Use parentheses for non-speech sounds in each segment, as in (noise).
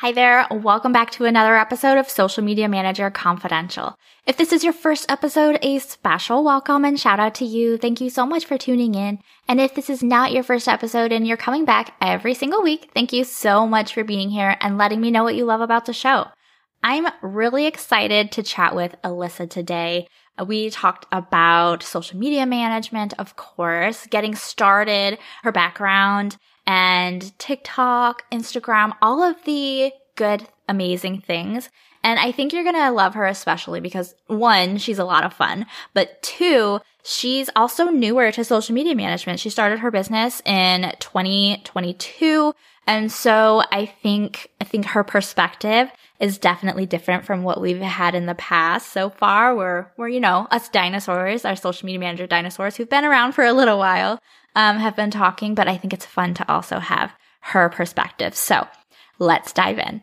Hi there. Welcome back to another episode of Social Media Manager Confidential. If this is your first episode, a special welcome and shout out to you. Thank you so much for tuning in. And if this is not your first episode and you're coming back every single week, thank you so much for being here and letting me know what you love about the show. I'm really excited to chat with Alyssa today. We talked about social media management, of course, getting started, her background, and TikTok, Instagram, all of the good, amazing things. And I think you're going to love her especially because one, she's a lot of fun, but two, she's also newer to social media management. She started her business in 2022. And so I think, I think her perspective is definitely different from what we've had in the past so far. We're, we're, you know, us dinosaurs, our social media manager dinosaurs who've been around for a little while um, have been talking, but I think it's fun to also have her perspective. So let's dive in.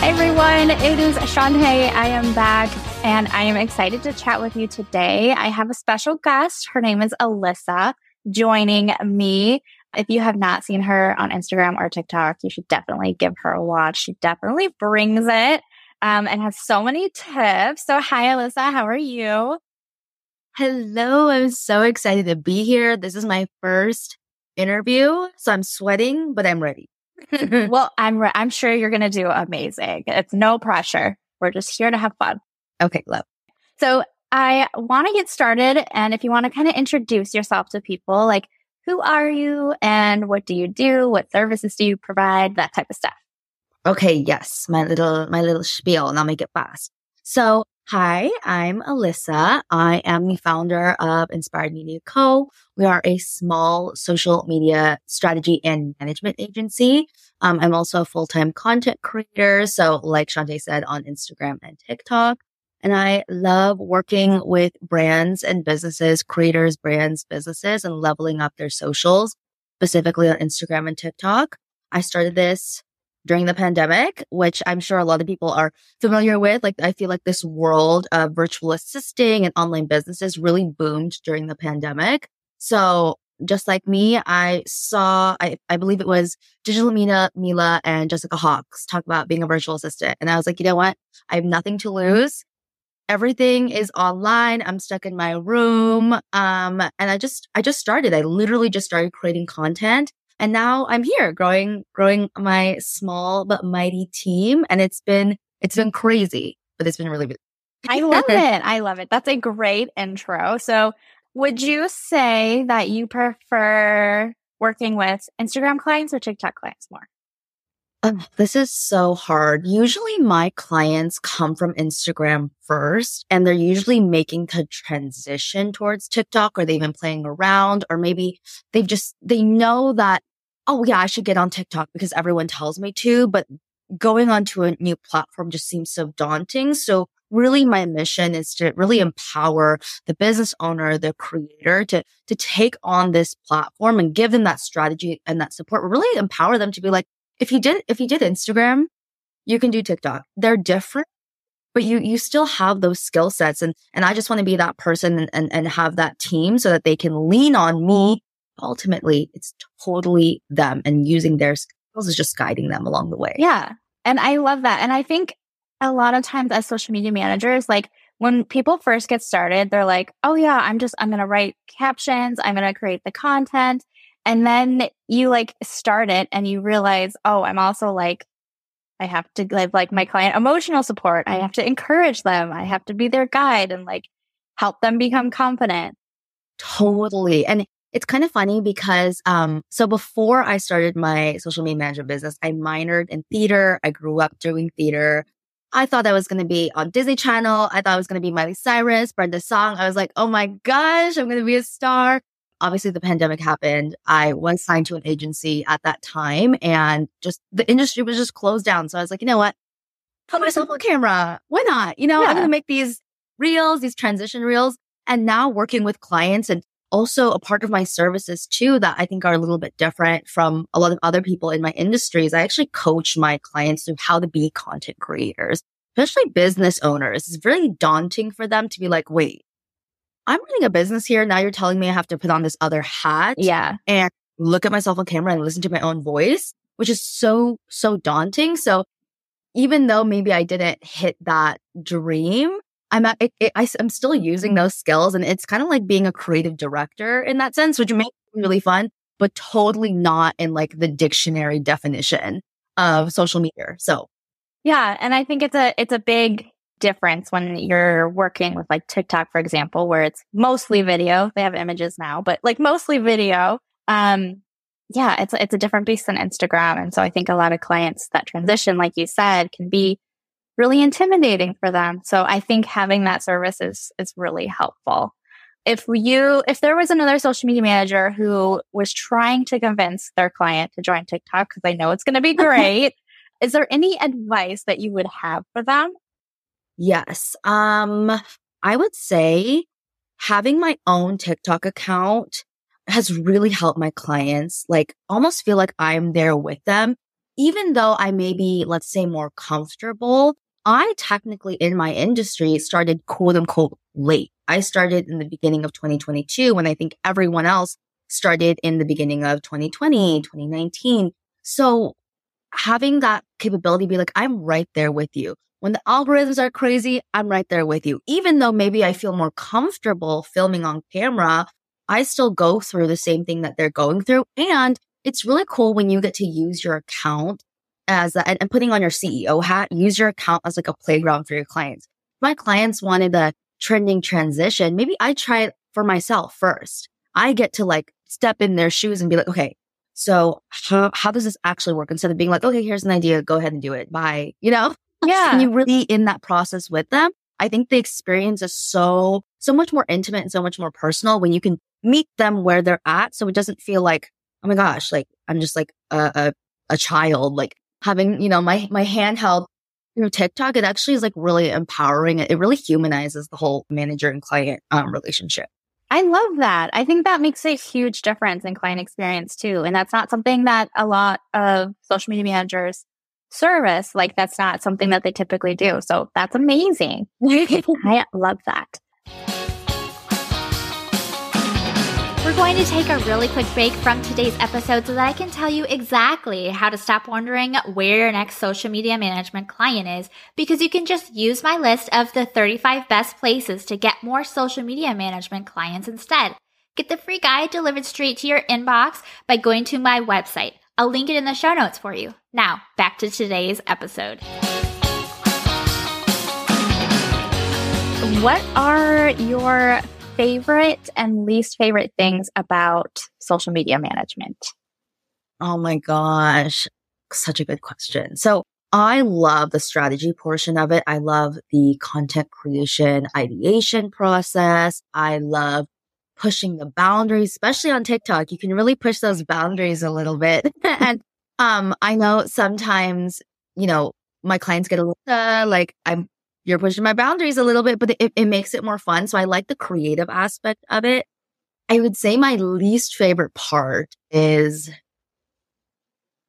Everyone, it is Shante. I am back and I am excited to chat with you today. I have a special guest. Her name is Alyssa joining me. If you have not seen her on Instagram or TikTok, you should definitely give her a watch. She definitely brings it um, and has so many tips. So, hi, Alyssa. How are you? Hello. I'm so excited to be here. This is my first interview. So I'm sweating, but I'm ready. (laughs) well, I'm, re- I'm sure you're going to do amazing. It's no pressure. We're just here to have fun. Okay. Love. So I want to get started. And if you want to kind of introduce yourself to people, like who are you and what do you do? What services do you provide? That type of stuff. Okay, yes, my little my little spiel, and I'll make it fast. So, hi, I'm Alyssa. I am the founder of Inspired Media Co. We are a small social media strategy and management agency. Um, I'm also a full time content creator. So, like Shante said, on Instagram and TikTok. And I love working with brands and businesses, creators, brands, businesses, and leveling up their socials, specifically on Instagram and TikTok. I started this during the pandemic, which I'm sure a lot of people are familiar with. Like, I feel like this world of virtual assisting and online businesses really boomed during the pandemic. So just like me, I saw, I, I believe it was Digital Mina, Mila and Jessica Hawks talk about being a virtual assistant. And I was like, you know what? I have nothing to lose. Everything is online. I'm stuck in my room. Um, and I just, I just started. I literally just started creating content and now I'm here growing, growing my small but mighty team. And it's been, it's been crazy, but it's been really good. I love (laughs) it. I love it. That's a great intro. So would you say that you prefer working with Instagram clients or TikTok clients more? Oh, this is so hard. Usually my clients come from Instagram first and they're usually making the transition towards TikTok or they've been playing around or maybe they've just, they know that oh yeah, I should get on TikTok because everyone tells me to, but going onto a new platform just seems so daunting. So really my mission is to really empower the business owner, the creator to, to take on this platform and give them that strategy and that support, really empower them to be like, if you did, if you did Instagram, you can do TikTok. They're different, but you, you still have those skill sets. And, and I just want to be that person and, and, and have that team so that they can lean on me ultimately it's totally them and using their skills is just guiding them along the way. Yeah. And I love that. And I think a lot of times as social media managers, like when people first get started, they're like, oh yeah, I'm just, I'm going to write captions. I'm going to create the content. And then you like start it and you realize, oh, I'm also like, I have to give like my client emotional support. I have to encourage them. I have to be their guide and like help them become confident. Totally. And it's kind of funny because, um, so before I started my social media management business, I minored in theater. I grew up doing theater. I thought I was going to be on Disney Channel. I thought I was going to be Miley Cyrus, Brenda Song. I was like, oh my gosh, I'm going to be a star. Obviously, the pandemic happened. I was signed to an agency at that time and just the industry was just closed down. So I was like, you know what? Put myself on camera. Why not? You know, yeah. I'm going to make these reels, these transition reels. And now working with clients and also a part of my services too that I think are a little bit different from a lot of other people in my industries. I actually coach my clients through how to be content creators, especially business owners. It's really daunting for them to be like, wait, I'm running a business here. Now you're telling me I have to put on this other hat. Yeah. And look at myself on camera and listen to my own voice, which is so, so daunting. So even though maybe I didn't hit that dream, I'm at, it, it, I, am still using those skills and it's kind of like being a creative director in that sense, which makes it really fun, but totally not in like the dictionary definition of social media. So yeah. And I think it's a, it's a big difference when you're working with like TikTok, for example, where it's mostly video. They have images now, but like mostly video. Um, yeah, it's, it's a different beast than Instagram. And so I think a lot of clients that transition, like you said, can be really intimidating for them. So I think having that service is, is really helpful. If you, if there was another social media manager who was trying to convince their client to join TikTok, because I know it's going to be (laughs) great, is there any advice that you would have for them? Yes. Um, I would say having my own TikTok account has really helped my clients like almost feel like I'm there with them. Even though I may be, let's say, more comfortable, I technically in my industry started quote unquote late. I started in the beginning of 2022 when I think everyone else started in the beginning of 2020, 2019. So having that capability be like, I'm right there with you. When the algorithms are crazy, I'm right there with you. Even though maybe I feel more comfortable filming on camera, I still go through the same thing that they're going through. And it's really cool when you get to use your account as a, and, and putting on your CEO hat, use your account as like a playground for your clients. my clients wanted a trending transition, maybe I try it for myself first. I get to like step in their shoes and be like, okay, so how, how does this actually work? Instead of being like, okay, here's an idea, go ahead and do it. Bye. You know? (laughs) Yeah. You really in that process with them, I think the experience is so, so much more intimate and so much more personal when you can meet them where they're at. So it doesn't feel like, oh my gosh, like I'm just like a, a, a child. Like having, you know, my, my handheld through TikTok, it actually is like really empowering. It really humanizes the whole manager and client um, relationship. I love that. I think that makes a huge difference in client experience too. And that's not something that a lot of social media managers service. Like that's not something that they typically do. So that's amazing. (laughs) I love that. Going to take a really quick break from today's episode so that I can tell you exactly how to stop wondering where your next social media management client is because you can just use my list of the 35 best places to get more social media management clients instead. Get the free guide delivered straight to your inbox by going to my website. I'll link it in the show notes for you. Now, back to today's episode. What are your favorite and least favorite things about social media management? Oh my gosh. Such a good question. So I love the strategy portion of it. I love the content creation ideation process. I love pushing the boundaries, especially on TikTok. You can really push those boundaries a little bit. (laughs) and um, I know sometimes, you know, my clients get a little uh, like I'm you're pushing my boundaries a little bit, but it, it makes it more fun. So I like the creative aspect of it. I would say my least favorite part is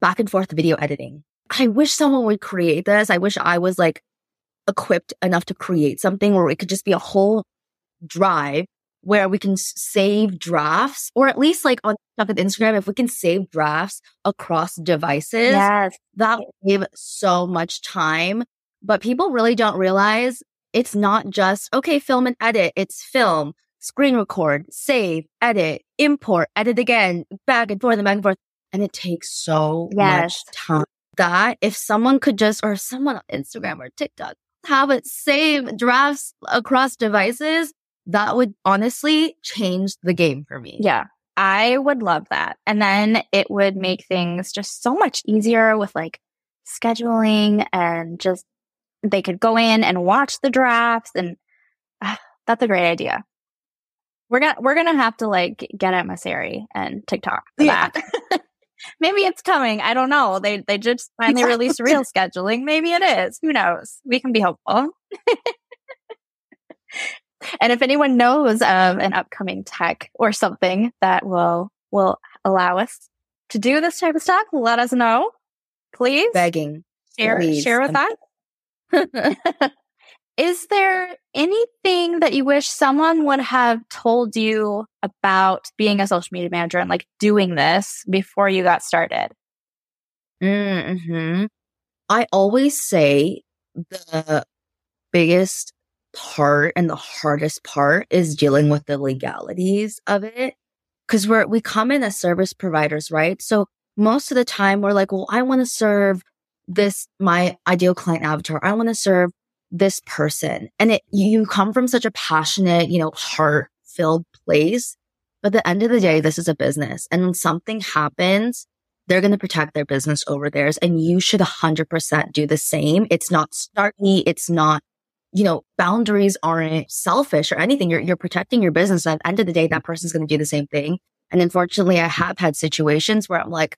back and forth video editing. I wish someone would create this. I wish I was like equipped enough to create something where it could just be a whole drive where we can save drafts or at least like on stuff with Instagram, if we can save drafts across devices, yes. that would save so much time but people really don't realize it's not just, okay, film and edit. It's film, screen record, save, edit, import, edit again, back and forth and back and forth. And it takes so Yes. much time that if someone could just, or someone on Instagram or TikTok, have it save drafts across devices, that would honestly change the game for me. Yeah. I would love that. And then it would make things just so much easier with like scheduling and just they could go in and watch the drafts and ah, that's a great idea. We're gonna we're gonna have to like get Adam Mosseri and TikTok for Yeah. that. (laughs) Maybe it's coming. I don't know. They they just finally released reel scheduling. Maybe it is. Who knows? We can be hopeful. (laughs) and if anyone knows of an upcoming tech or something that will will allow us to do this type of stuff, let us know. Please Begging. share please. share with us. (laughs) Is there anything that you wish someone would have told you about being a social media manager and like doing this before you got started? hmm I always say the biggest part and the hardest part is dealing with the legalities of it. Cause we're, we come in as service providers, right? So most of the time we're like, well, I want to serve this, my ideal client avatar. I want to serve this person. And it, you come from such a passionate, you know, heart filled place. But at the end of the day, this is a business. And when something happens, they're going to protect their business over theirs. And you should 100% do the same. It's not snarky. It's not, you know, boundaries aren't selfish or anything. You're, you're protecting your business. At the end of the day, that person's going to do the same thing. And unfortunately, I have had situations where I'm like,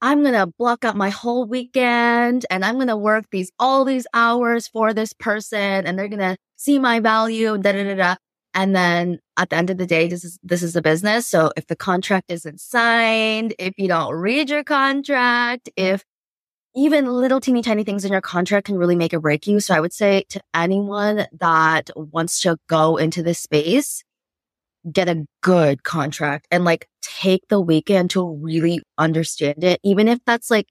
I'm going to block out my whole weekend and I'm going to work these, all these hours for this person and they're going to see my value, da da da da. And then at the end of the day, this is, this is a business. So if the contract isn't signed, if you don't read your contract, if even little teeny tiny things in your contract can really make or break you. So I would say to anyone that wants to go into this space, get a good contract and like take the weekend to really understand it. Even if that's like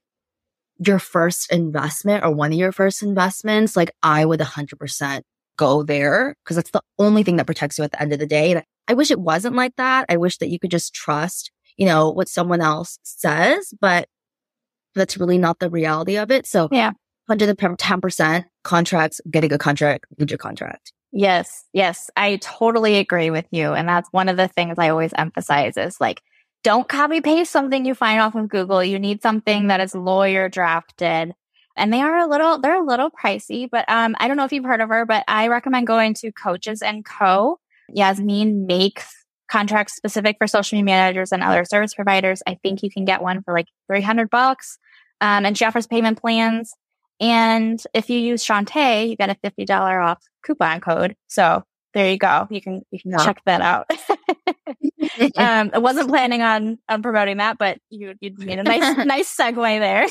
your first investment or one of your first investments, like I would 100% go there because that's the only thing that protects you at the end of the day. And I wish it wasn't like that. I wish that you could just trust, you know, what someone else says, but that's really not the reality of it. So Yeah. 110% contracts, get a good contract, your contract. Yes, yes, I totally agree with you. And that's one of the things I always emphasize is like, don't copy paste something you find off of Google. You need something that is lawyer drafted. And they are a little, they're a little pricey, but um, I don't know if you've heard of her, but I recommend going to Coaches and Co. Yasmin makes contracts specific for social media managers and other service providers. I think you can get one for like 300 bucks. Um, and she offers payment plans. And if you use Shante, you get a $50 off coupon code. So there you go. You can, you can Yeah. check that out. (laughs) (laughs) um, I wasn't planning on, on promoting that, but you, you made a nice, (laughs) nice segue there.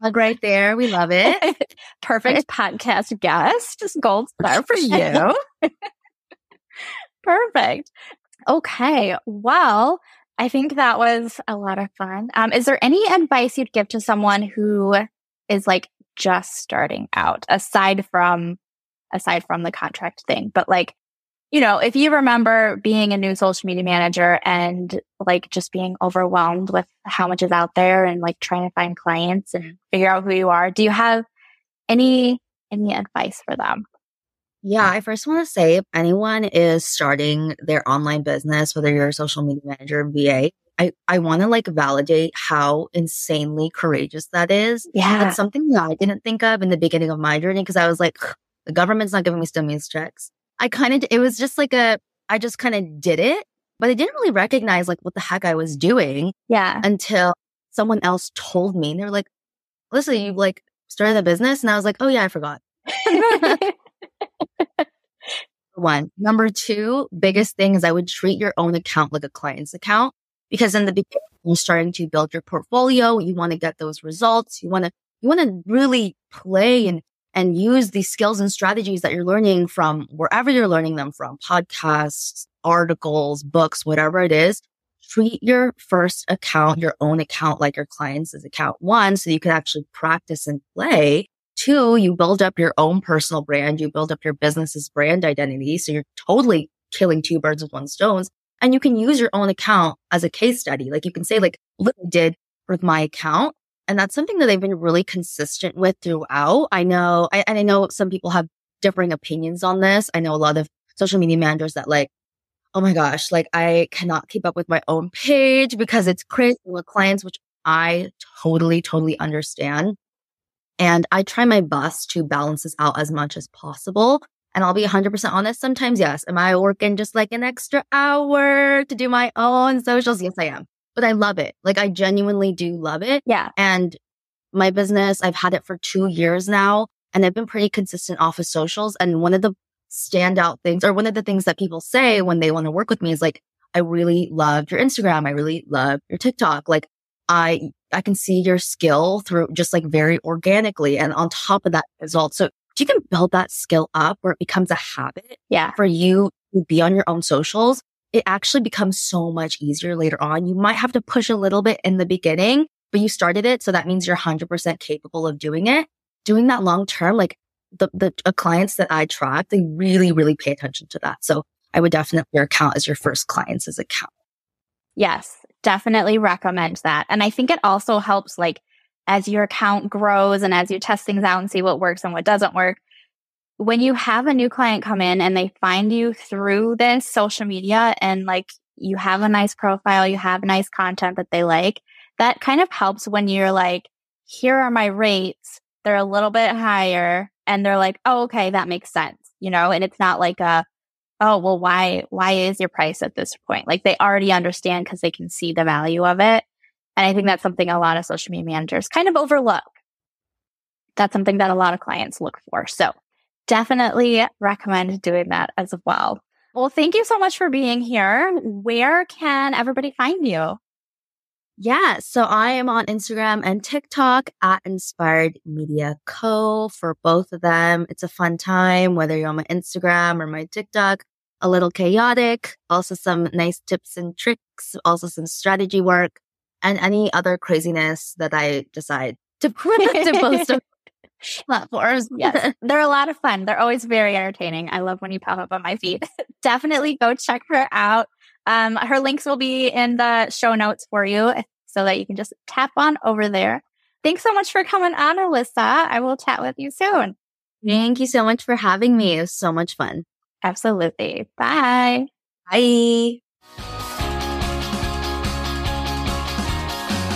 Plug right there. We love it. Perfect podcast guest. Just gold star for you. Perfect. Okay. Well, I think that was a lot of fun. Um, is there any advice you'd give to someone who is like just starting out aside from, aside from the contract thing, but like, you know, if you remember being a new social media manager and like just being overwhelmed with how much is out there and like trying to find clients and figure out who you are, do you have any, any advice for them? Yeah, I first want to say if anyone is starting their online business, whether you're a social media manager, VA, I, I want to like validate how insanely courageous that is. Yeah. That's something that I didn't think of in the beginning of my journey because I was like, the government's not giving me stimulus checks. I kind of, it was just like a, I just kind of did it, but I didn't really recognize like what the heck I was doing Yeah. until someone else told me. And they were like, listen, you like started a business. And I was like, oh yeah, I forgot. (laughs) (laughs) One. Number two, biggest thing is I would treat your own account like a client's account because in the beginning, you're starting to build your portfolio. You want to get those results. You want to, you want to really play and, and use these skills and strategies that you're learning from wherever you're learning them from podcasts, articles, books, whatever it is. Treat your first account, your own account, like your client's account one, so you can actually practice and play Two, you build up your own personal brand. You build up your business's brand identity. So you're totally killing two birds with one stone. And you can use your own account as a case study. Like you can say, like, look, I did with my account. And that's something that I've been really consistent with throughout. I know, I, and I know some people have differing opinions on this. I know a lot of social media managers that like, oh my gosh, like I cannot keep up with my own page because it's crazy with clients, which I totally, totally understand. And I try my best to balance this out as much as possible. And I'll be 100% honest. Sometimes, yes. Am I working just like an extra hour to do my own socials? Yes, I am. But I love it. Like I genuinely do love it. Yeah. And my business, I've had it for two years now and I've been pretty consistent off of socials. And one of the standout things or one of the things that people say when they want to work with me is like, I really loved your Instagram. I really love your TikTok. Like I, I can see your skill through just like very organically. And on top of that result. So you can build that skill up where it becomes a habit yeah. for you to be on your own socials, it actually becomes so much easier later on. You might have to push a little bit in the beginning, but you started it. So that means you're 100% capable of doing it. Doing that long term, like the, the uh, clients that I track, they really, really pay attention to that. So I would definitely account as your first clients as account. Yes, definitely recommend that. And I think it also helps like as your account grows and as you test things out and see what works and what doesn't work, when you have a new client come in and they find you through this social media and like you have a nice profile, you have nice content that they like, that kind of helps when you're like, here are my rates. They're a little bit higher and they're like, oh, okay, that makes sense, you know, and it's not like a, oh, well, why, why is your price at this point? Like they already understand because they can see the value of it. And I think that's something a lot of social media managers kind of overlook. That's something that a lot of clients look for. So definitely recommend doing that as well. Well, thank you so much for being here. Where can everybody find you? Yeah, so I am on Instagram and TikTok at Inspired Media Co. For both of them, it's a fun time, whether you're on my Instagram or my TikTok, a little chaotic, also some nice tips and tricks, also some strategy work and any other craziness that I decide to, put (laughs) to post on (laughs) platforms. Yes, (laughs) they're a lot of fun. They're always very entertaining. I love when you pop up on my feed. Definitely go check her out. Um, her links will be in the show notes for you so that you can just tap on over there. Thanks so much for coming on, Alyssa. I will chat with you soon. Thank you so much for having me. It was so much fun. Absolutely. Bye. Bye.